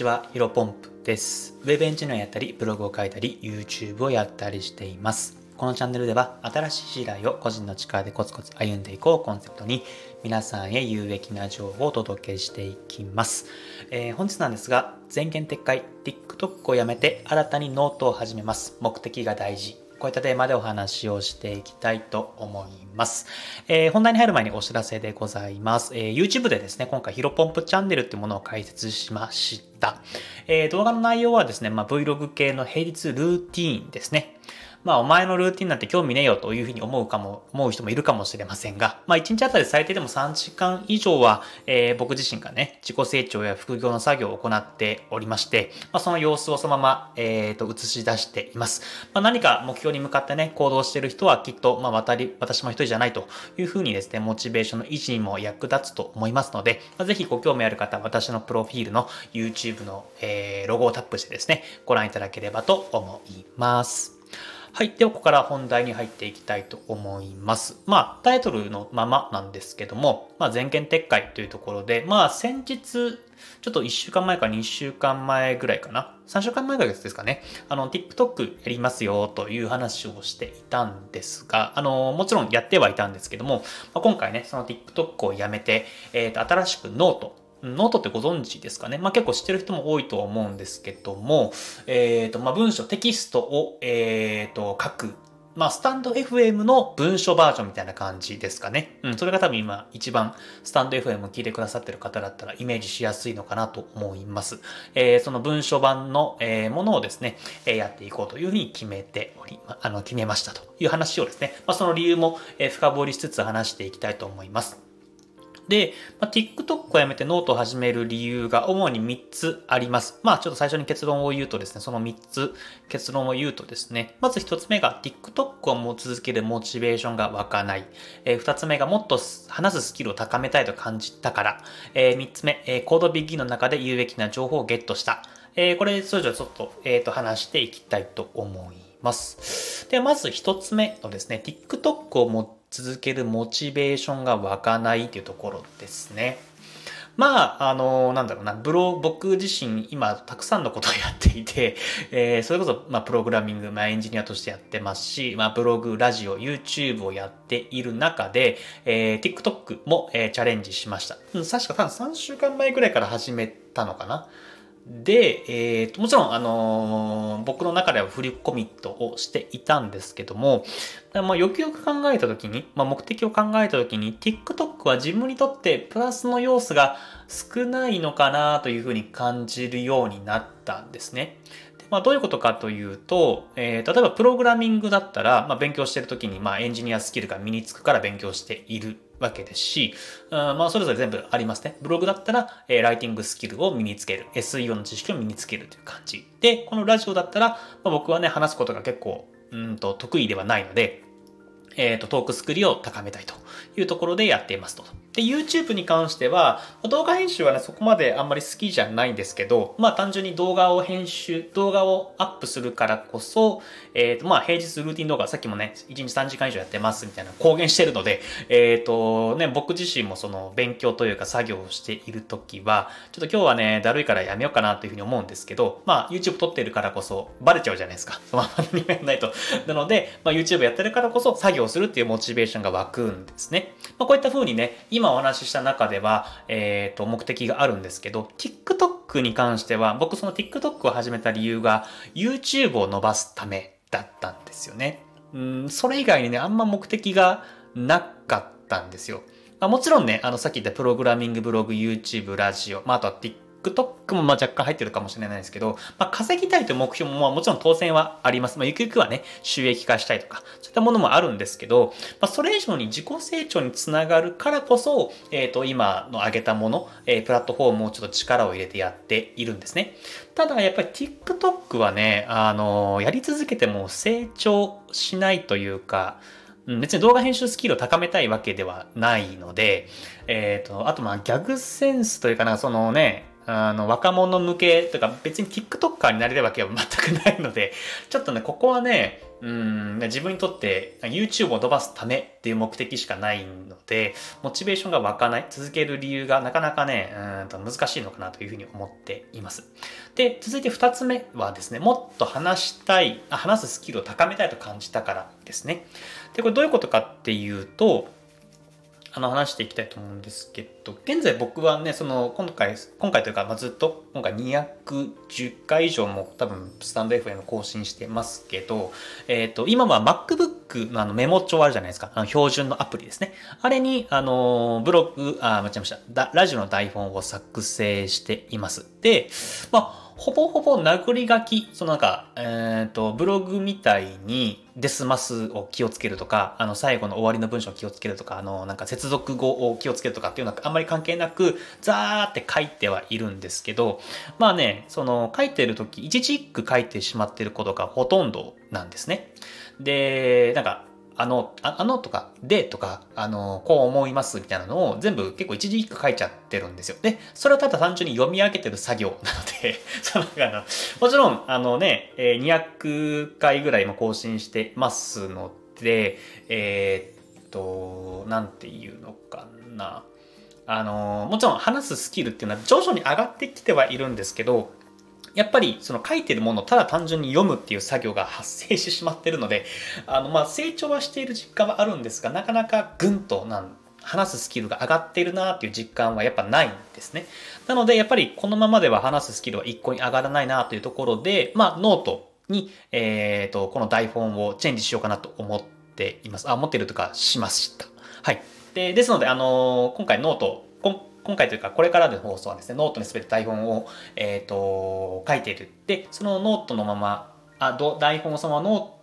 ちは、ヒロポンプです。ウェブエンジニアやったり、ブログを書いたり、YouTube をやったりしています。このチャンネルでは、新しい時代を個人の力でコツコツ歩んでいこうコンセプトに、皆さんへ有益な情報をお届けしていきます。えー、本日なんですが、前言撤回、TikTok をやめて新たにノートを始めます。目的が大事。こういったテーマでお話をしていきたいと思います。えー、本題に入る前にお知らせでございます。えー、YouTube でですね、今回ヒロポンプチャンネルっていうものを開設しました。えー、動画の内容はですね、まあ、Vlog 系の平日ルーティーンですね。まあ、お前のルーティンなんて興味ねえよというふうに思うかも、思う人もいるかもしれませんが、まあ、1日あたり最低でも3時間以上は、えー、僕自身がね、自己成長や副業の作業を行っておりまして、まあ、その様子をそのまま、えー、と、映し出しています。まあ、何か目標に向かってね、行動している人はきっと、まあ、渡り、私も一人じゃないというふうにですね、モチベーションの維持にも役立つと思いますので、まあ、ぜひご興味ある方私のプロフィールの YouTube の、えー、ロゴをタップしてですね、ご覧いただければと思います。はい。では、ここから本題に入っていきたいと思います。まあ、タイトルのままなんですけども、まあ、前言撤回というところで、まあ、先日、ちょっと1週間前か2週間前ぐらいかな？3週間前ぐらいですかね？あの、TikTok やりますよという話をしていたんですが、あの、もちろんやってはいたんですけども、まあ、今回ね、その TikTok をやめて、えっ、ー、と、新しく note、note ってご存知ですかね？まあ結構知ってる人も多いとは思うんですけども、えっ、ー、と、まあ文章、テキストを、えっ、ー、と、書く。まあ、スタンド FM の文書バージョンみたいな感じですかね？うん、それが多分今一番スタンド FM 聞いてくださってる方だったらイメージしやすいのかなと思います。えー、その文書版の、えー、ものをですね、えー、やっていこうというふうに決めており、まあの、決めましたという話をですね、まあ、その理由も、えー、深掘りしつつ話していきたいと思います。で、まあ、TikTok をやめてノートを始める理由が主に3つあります。まあちょっと最初に結論を言うとですね、その3つ結論を言うとですね、まず1つ目が TikTok をも続けるモチベーションが湧かない。えー、2つ目がもっと話すスキルを高めたいと感じたから。えー、3つ目、えー、コードビギンの中で有益な情報をゲットした。えー、これそれぞれちょっと,、えー、と話していきたいと思います。ではまず1つ目のですね、TikTok をも続けるモチベーションが湧かないっていうところですね。まあ、あの、なんだろうな、ブロ僕自身今たくさんのことをやっていて、えー、それこそ、まあ、プログラミング、まあ、エンジニアとしてやってますし、まあ、ブログ、ラジオ、YouTube をやっている中で、えー、TikTok も、えー、チャレンジしました。確か3週間前くらいから始めたのかな。で、えーと、もちろん、あのー、僕の中ではフルコミットをしていたんですけども、まあ、よくよく考えたときに、まあ、目的を考えたときに、TikTok は自分にとってプラスの要素が少ないのかなというふうに感じるようになったんですね。まあ、どういうことかというと、えー、例えばプログラミングだったら、まあ、勉強してるときに、まあ、エンジニアスキルが身につくから勉強しているわけですし、まあ、それぞれ全部ありますね。ブログだったら、えー、ライティングスキルを身につける。SEO の知識を身につけるという感じ。で、このラジオだったら、まあ、僕はね、話すことが結構、うんと、得意ではないので、えっ、ー、と、トークスクリを高めたいというところでやっていますと。で、YouTube に関しては、動画編集はね、そこまであんまり好きじゃないんですけど、まあ単純に動画を編集、動画をアップするからこそ、えっ、ー、と、まあ平日ルーティン動画、さっきもね、1日3時間以上やってますみたいな公言してるので、えっ、ー、と、ね、僕自身もその勉強というか作業をしているときは、ちょっと今日はね、だるいからやめようかなというふうに思うんですけど、まあ YouTube 撮ってるからこそバレちゃうじゃないですか。そ のままにやらないと。なので、まあ YouTube やってるからこそ作業するっていうモチベーションが湧くんですね。まあこういった風にね、今お話しした中では、えっ、ー、と、目的があるんですけど、TikTok に関しては、僕その TikTok を始めた理由が、YouTube を伸ばすためだったんですよね。うん、それ以外にね、あんま目的がなかったんですよ。まあ、もちろんね、あの、さっき言ったプログラミングブログ、YouTube、ラジオ、まあ、あとは TikTok TikTok もまあ若干入ってるかもしれないですけど、まあ、稼ぎたいという目標もまあもちろん当然はあります。まあ、ゆくゆくはね、収益化したいとか、そういったものもあるんですけど、まあ、それ以上に自己成長につながるからこそ、えっ、ー、と、今の挙げたもの、えー、プラットフォームをちょっと力を入れてやっているんですね。ただやっぱり TikTok はね、あのー、やり続けても成長しないというか、別に動画編集スキルを高めたいわけではないので、えっ、ー、と、あとまあギャグセンスというかな、そのね、あの、若者向けとか別に TikToker になれるわけは全くないので、ちょっとね、ここはね、うん自分にとって YouTube を伸ばすためっていう目的しかないので、モチベーションが湧かない、続ける理由がなかなかね、うんと難しいのかなというふうに思っています。で、続いて2つ目はですね、もっと話したい、話すスキルを高めたいと感じたからですね。で、これどういうことかっていうと、あの話していきたいと思うんですけど、現在僕はね、その今回、今回というか、ま、ずっと今回210回以上も多分スタンド FM 更新してますけど、えっ、ー、と、今は MacBook のあのメモ帳あるじゃないですか。あの標準のアプリですね。あれに、あの、ブログ、あ、間違えました。ラジオの台本を作成しています。で、まあ、ほぼほぼ殴り書き、そのなんか、えっ、ー、と、ブログみたいにデスマスを気をつけるとか、あの、最後の終わりの文章を気をつけるとか、あの、なんか接続語を気をつけるとかっていうのはあんまり関係なく、ザーって書いてはいるんですけど、まあね、その、書いてるとき、一字一句書いてしまってることがほとんどなんですね。で、なんか、あの、ああのとか、でとか、あの、こう思いますみたいなのを全部結構一字一句書いちゃってるんですよ。で、それをただ単純に読み上げてる作業なので、その、あの、もちろん、あのね、200回ぐらいも更新してますので、えー、っと、なんていうのかな。あの、もちろん話すスキルっていうのは徐々に上がってきてはいるんですけど、やっぱりその書いてるものをただ単純に読むっていう作業が発生してしまってるので、あのまあ成長はしている実感はあるんですが、なかなかぐんとなん話すスキルが上がってるなっていう実感はやっぱないんですね。なのでやっぱりこのままでは話すスキルは一向に上がらないなというところで、まあノートに、えっ、ー、と、この台本をチェンジしようかなと思っています。あ、思ってるというかしました。はい。で、ですので、あのー、今回ノート、今回というかこれからの放送はですね、ノートに全て台本を、えっ、ー、と、書いている。で、そのノートのまま、あ、台本をそのままノート、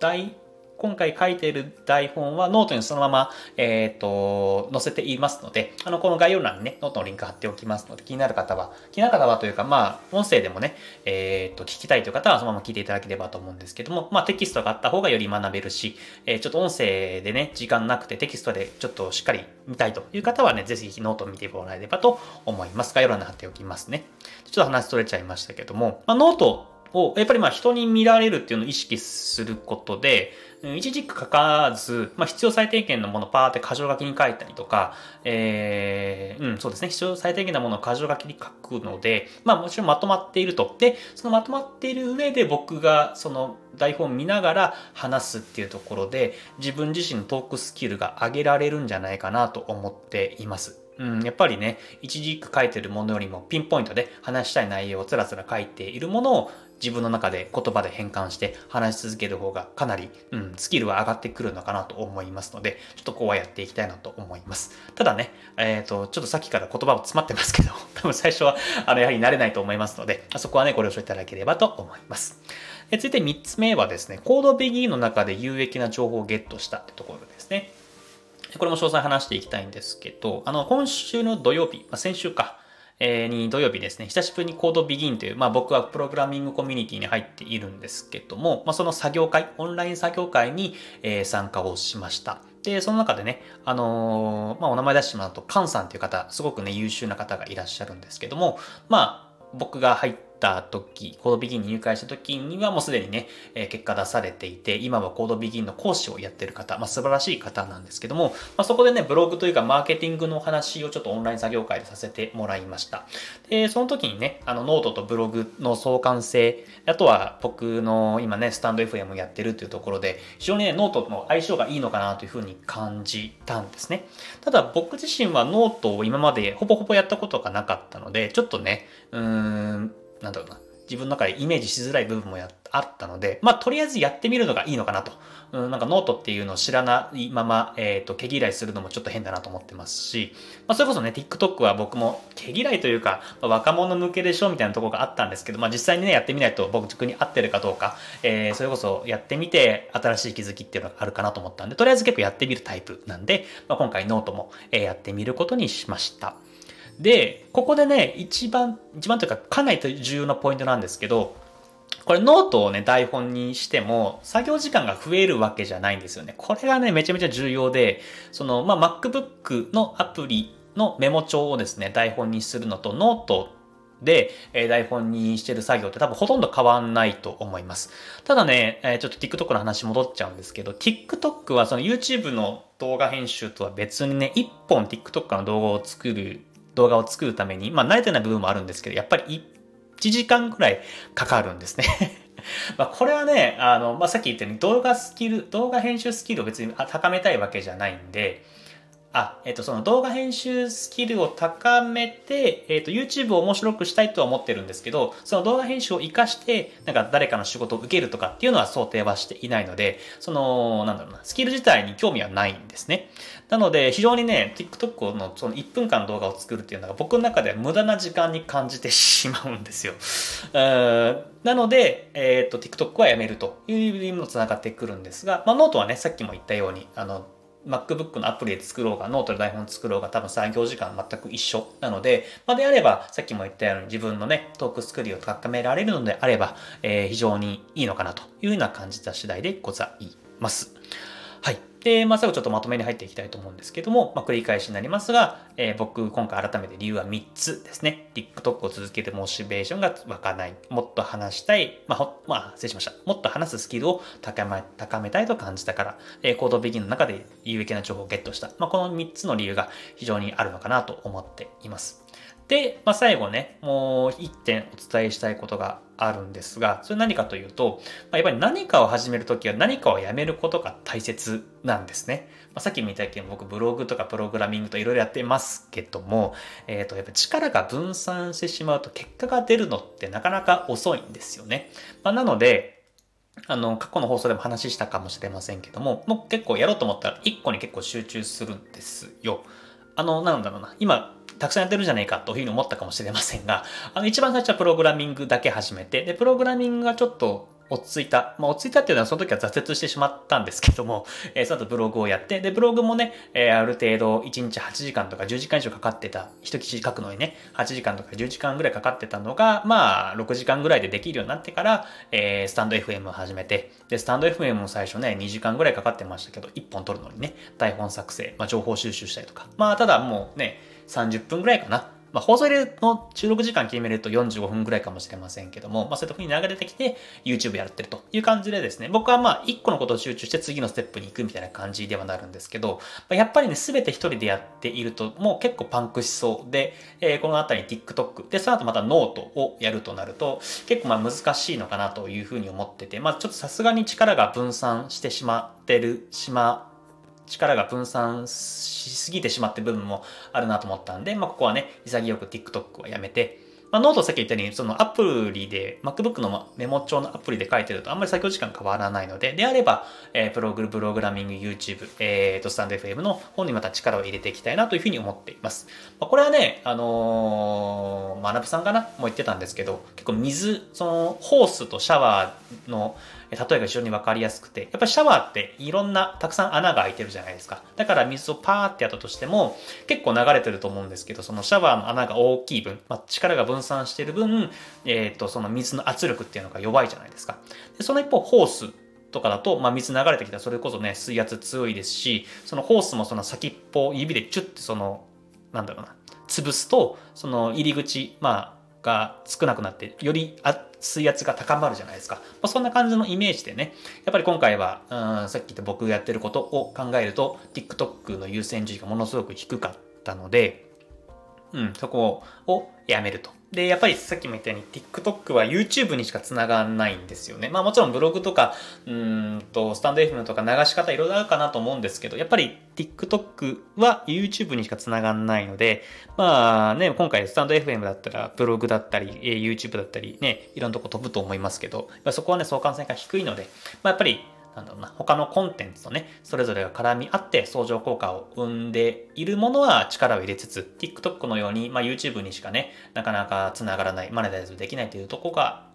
台今回書いている台本はノートにそのまま、えっ、ー、と、載せていますので、あの、この概要欄にね、ノートのリンク貼っておきますので、気になる方は、気になる方はというか、まあ、音声でもね、えっ、ー、と、聞きたいという方はそのまま聞いていただければと思うんですけども、まあ、テキストがあった方がより学べるし、えー、ちょっと音声でね、時間なくてテキストでちょっとしっかり見たいという方はね、ぜひノートを見てもらえればと思います。概要欄に貼っておきますね。ちょっと話逸れちゃいましたけども、まあ、ノートを、やっぱりまあ人に見られるっていうのを意識することで、一字一句書かず、まあ、必要最低限のものパーって箇条書きに書いたりとか、えー、うん、そうですね。必要最低限のものを箇条書きに書くので、まあもちろんまとまっていると。で、そのまとまっている上で僕がその台本を見ながら話すっていうところで、自分自身のトークスキルが上げられるんじゃないかなと思っています。うん、やっぱりね、一字一句書いてるものよりもピンポイントで話したい内容をつらつら書いているものを自分の中で言葉で変換して話し続ける方がかなり、うん、スキルは上がってくるのかなと思いますので、ちょっとこうはやっていきたいなと思います。ただね、えっ、ー、と、ちょっとさっきから言葉も詰まってますけど、多分最初は、あの、やはり慣れないと思いますので、そこはね、ご了承いただければと思います。え続いて3つ目はですね、コードベギーの中で有益な情報をゲットしたってところですね。これも詳細話していきたいんですけど、あの、今週の土曜日、まあ、先週か、えに土曜日ですね、久しぶりにコードビギンという、まあ僕はプログラミングコミュニティに入っているんですけども、まあその作業会、オンライン作業会に、え参加をしました。で、その中でね、あのー、まあお名前出してもらうと、カンさんという方、すごくね、優秀な方がいらっしゃるんですけども、まあ僕が入ってた時、コードビギンに入会した時にはもうすでにね、えー、結果出されていて、今はコードビギンの講師をやってる方、まあ、素晴らしい方なんですけども、まあ、そこでね、ブログというかマーケティングの話をちょっとオンライン作業会でさせてもらいました。で、その時にね、あの、ノートとブログの相関性、あとは僕の今ね、スタンド FM やってるっていうところで、非常にね、ノートの相性がいいのかなというふうに感じたんですね。ただ僕自身はノートを今までほぼほぼやったことがなかったので、ちょっとね、うーん、なんだろうな。自分の中でイメージしづらい部分もやあったので、まあ、とりあえずやってみるのがいいのかなと。うん、なんかノートっていうのを知らないまま、えっ、ー、と、毛嫌いするのもちょっと変だなと思ってますし、まあ、それこそね、TikTok は僕も毛嫌いというか、まあ、若者向けでしょみたいなところがあったんですけど、まあ、実際にね、やってみないと僕に合ってるかどうか、えー、それこそやってみて新しい気づきっていうのがあるかなと思ったんで、とりあえず結構やってみるタイプなんで、まあ、今回ノートも、えー、やってみることにしました。で、ここでね、一番、一番というかかなり重要なポイントなんですけど、これノートをね、台本にしても、作業時間が増えるわけじゃないんですよね。これがね、めちゃめちゃ重要で、その、まあ、MacBook のアプリのメモ帳をですね、台本にするのと、ノートで、え台本にしてる作業って多分ほとんど変わんないと思います。ただね、えちょっと TikTok の話戻っちゃうんですけど、TikTok はその YouTube の動画編集とは別にね、1本 TikTok の動画を作る、動画を作るために、まあ慣れてない部分もあるんですけど、やっぱり1時間くらいかかるんですね。まこれはね、あの、まあ、さっき言ったように動画スキル、動画編集スキルを別に高めたいわけじゃないんで、あ、えっ、と、その動画編集スキルを高めて、えっ、と、YouTube を面白くしたいとは思ってるんですけど、その動画編集を活かして、なんか誰かの仕事を受けるとかっていうのは想定はしていないので、その、なんだろうな、スキル自体に興味はないんですね。なので、非常にね、TikTok のその1分間動画を作るっていうのが僕の中では無駄な時間に感じてしまうんですよ。うんなので、えっ、と、TikTok はやめるという意味も繋がってくるんですが、まあ、ノートはね、さっきも言ったように、あの、MacBook のアプリで作ろうが、ノートで台本作ろうが、多分作業時間全く一緒なので、まあ、であれば、さっきも言ったように自分のね、トークスキルを高められるのであれば、えー、非常にいいのかなというような感じた次第でございます。で、まあ、最後ちょっとまとめに入っていきたいと思うんですけども、まあ、繰り返しになりますが、えー、僕、今回改めて理由は3つですね。TikTok を続けてモチベーションが湧かない。もっと話したい。まあ、まあ、失礼しました。もっと話すスキルを高め高めたいと感じたから、えー、コードビギンの中で有益な情報をゲットした。まあ、この3つの理由が非常にあるのかなと思っています。で、まあ、最後ね、もう一点お伝えしたいことがあるんですが、それ何かというと、まあ、やっぱり何かを始めるときは何かをやめることが大切なんですね。まあ、さっき見たように僕ブログとかプログラミングといろいろやってますけども、えっ、ー、と、やっぱ力が分散してしまうと結果が出るのってなかなか遅いんですよね。まあ、なので、あの、過去の放送でも話したかもしれませんけども、もう結構やろうと思ったら一個に結構集中するんですよ。あの、なんだろうな。今、たくさんやってるんじゃねえかというふうに思ったかもしれませんが、あの、一番最初はプログラミングだけ始めて、で、プログラミングがちょっと落ち着いた。まあ、落ち着いたっていうのはその時は挫折してしまったんですけども、えー、その後ブログをやって、で、ブログもね、えー、ある程度1日8時間とか10時間以上かかってた、一記事書くのにね、8時間とか10時間ぐらいかかってたのが、まあ、6時間ぐらいでできるようになってから、えー、スタンド FM を始めて、で、スタンド FM も最初ね、2時間ぐらいかかってましたけど、1本撮るのにね、台本作成、まあ、情報収集したりとか。まあ、ただもうね、30分ぐらいかな。まあ、放送入れの収録時間決めると45分ぐらいかもしれませんけども、まあ、そういった風に流れてきて YouTube やってるという感じでですね、僕はまあ1個のことを集中して次のステップに行くみたいな感じではなるんですけど、まあ、やっぱりね、すべて一人でやっているともう結構パンクしそうで、えー、このあたり TikTok、で、その後またノートをやるとなると結構まあ難しいのかなというふうに思ってて、まあちょっとさすがに力が分散してしまってる、しま力が分散しすぎてしまって部分もあるなと思ったんで、まあ、ここはね、潔く TikTok はやめて、まあ、ノートさっき言ったように、そのアプリで、MacBook のメモ帳のアプリで書いてるとあんまり作業時間変わらないので、であれば、えー、プログルプログラミング YouTube、えー、と、スタンド FM の方にまた力を入れていきたいなというふうに思っています。まあ、これはね、あのー、まなぶさんかな？も言ってたんですけど、結構水、その、ホースとシャワーの、例えが非常に分かりやすくて、やっぱりシャワーっていろんな、たくさん穴が開いてるじゃないですか。だから水をパーってやったとしても、結構流れてると思うんですけど、そのシャワーの穴が大きい分、まあ、力が分散してる分、えっ、ー、と、その水の圧力っていうのが弱いじゃないですか。でその一方、ホースとかだと、まあ、水流れてきたらそれこそね、水圧強いですし、そのホースもその先っぽ、指でチュッてその、なんだろうな、潰すと、その入り口、まあ、が少なくなって、より水圧が高まるじゃないですか。まあ、そんな感じのイメージでね、やっぱり今回は、うん、さっき言った僕がやってることを考えると、TikTok の優先順位がものすごく低かったので、うん、そこをやめると。で、やっぱりさっきも言ったように TikTok は YouTube にしか繋がんないんですよね。まあもちろんブログとか、うんと、スタンド FM とか流し方いろいろあるかなと思うんですけど、やっぱり TikTok は YouTube にしか繋がんないので、まあね、今回スタンド FM だったらブログだったり、YouTube だったりね、いろんなとこ飛ぶと思いますけど、そこはね、相関性が低いので、まあやっぱりなんだろうな、他のコンテンツとね、それぞれが絡み合って相乗効果を生んでいるものは力を入れつつ、TikTok のように、まあ、YouTube にしかね、なかなか繋がらない、マネタイズできないというとこが、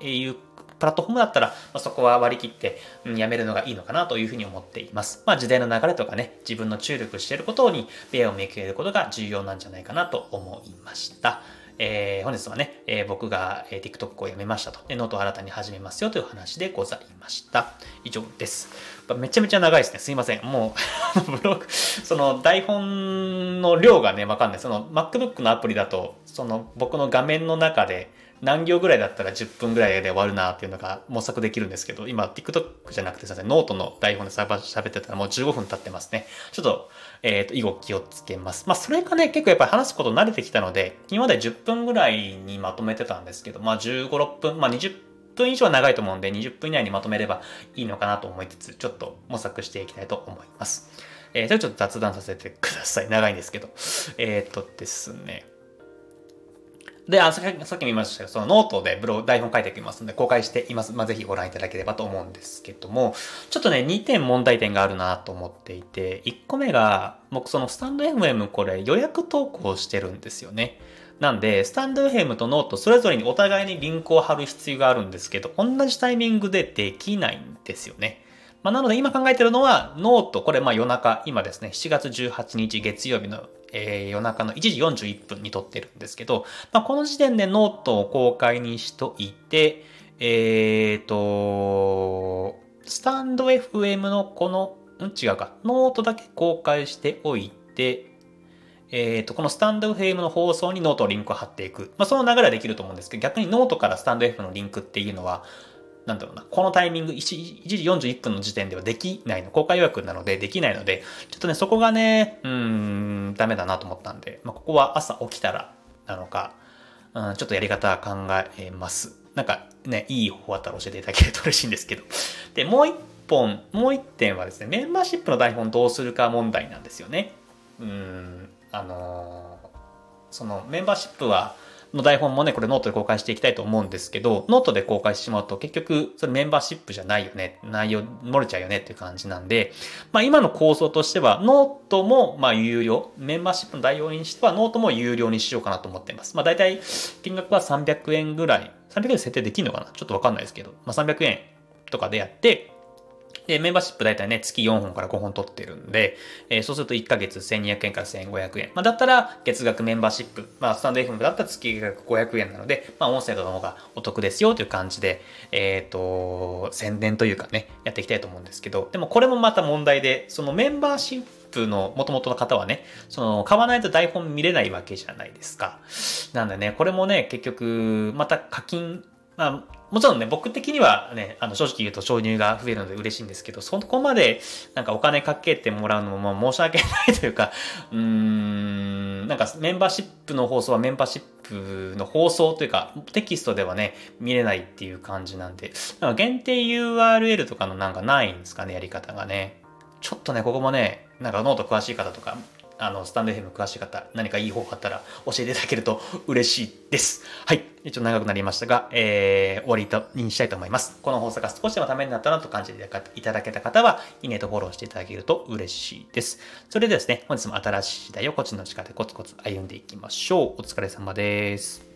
いうプラットフォームだったら、まあ、そこは割り切って、うん、やめるのがいいのかなというふうに思っています。まあ、時代の流れとかね、自分の注力していることに、目を向けることが重要なんじゃないかなと思いました。えー、本日はね、えー、僕が、TikTok をやめましたと。で、ノートを新たに始めますよという話でございました。以上です。めちゃめちゃ長いですね。すいません。もう ブログ、その台本の量がね、わかんない。その MacBook のアプリだと、その僕の画面の中で、何行ぐらいだったら10分ぐらいで終わるなっていうのが模索できるんですけど、今 TikTok じゃなくてすいません、ノートの台本で喋ってたらもう15分経ってますね。ちょっと、えっ、ー、と、以後気をつけます。まあ、それがね、結構やっぱり話すこと慣れてきたので、今まで10分ぐらいにまとめてたんですけど、まあ、15、6分、まあ、20分以上は長いと思うんで、20分以内にまとめればいいのかなと思いつつ、ちょっと模索していきたいと思います。えー、それちょっと雑談させてください。長いんですけど。えっ、ー、とですね。で、あさっきさっきも言いましたけど、そのノートでブログ、台本書いていきますので、公開しています。まあ、ぜひご覧いただければと思うんですけども、ちょっとね、2点問題点があるなと思っていて、1個目が、僕そのスタンド FM これ予約投稿してるんですよね。なんで、スタンド FM とノートそれぞれにお互いにリンクを貼る必要があるんですけど、同じタイミングでできないんですよね。まあ、なので今考えてるのは、ノート、これまあ夜中、今ですね、7月18日月曜日の、えー、夜中の1時41分に撮ってるんですけど、まあ、この時点でノートを公開にしといて、え、ー、と、 stand.fm のこの、ん？違うか、ノートだけ公開しておいて、えっ、ー、と、このスタンド FM の放送にノートをリンクを貼っていく。まあ、その流れはできると思うんですけど、逆にノートからスタンド FM のリンクっていうのは、なんだろうな、このタイミング1、1時41分の時点ではできないの、公開予約なのでできないので、ちょっとね、そこがね、うん、ダメだなと思ったんで、まあ、ここは朝起きたらなのか、うん、ちょっとやり方考えます。なんかね、いい方法あったら教えていただけると嬉しいんですけど。で、もう一本、もう一点はですね、メンバーシップの台本どうするか問題なんですよね。うん、あのー、そのメンバーシップは、の台本もね、これノートで公開していきたいと思うんですけど、ノートで公開してしまうと結局、それメンバーシップじゃないよね、内容漏れちゃうよねっていう感じなんで、まあ今の構想としては、ノートもまあ有料、メンバーシップの代用にしてはノートも有料にしようかなと思っています。まあ大体金額は300円ぐらい、300円設定できるのかな？ちょっとわかんないですけど、まあ300円とかでやって、で、メンバーシップ大体ね、月4本から5本取ってるんで、えー、そうすると1ヶ月1200円から1500円。まあ、だったら、月額メンバーシップ、まあ、スタンド FM だったら月額500円なので、まあ、音声の方がお得ですよという感じで、えっ、ー、と、宣伝というかね、やっていきたいと思うんですけど、でもこれもまた問題で、そのメンバーシップの元々の方はね、その、買わないと台本見れないわけじゃないですか。なんでね、これもね、結局、また課金、まあ、もちろんね、僕的にはね、あの、正直言うと収入が増えるので嬉しいんですけど、そこまで、なんかお金かけてもらうのもまあ申し訳ないというか、うーん、なんかメンバーシップの放送はメンバーシップの放送というか、テキストではね、見れないっていう感じなんで、なんか限定 URL とかのなんかないんですかね、やり方がね。ちょっとね、ここもね、なんかノート詳しい方とか、あの、スタンド FM 詳しい方、何かいい方法あったら教えていただけると嬉しいです。はい。一応長くなりましたが、えー、終わりとにしたいと思います。この放送が少しでもためになったなと感じていただけた方は、いいねとフォローしていただけると嬉しいです。それではですね、本日も新しい時代をこっちの地下でコツコツ歩んでいきましょう。お疲れ様です。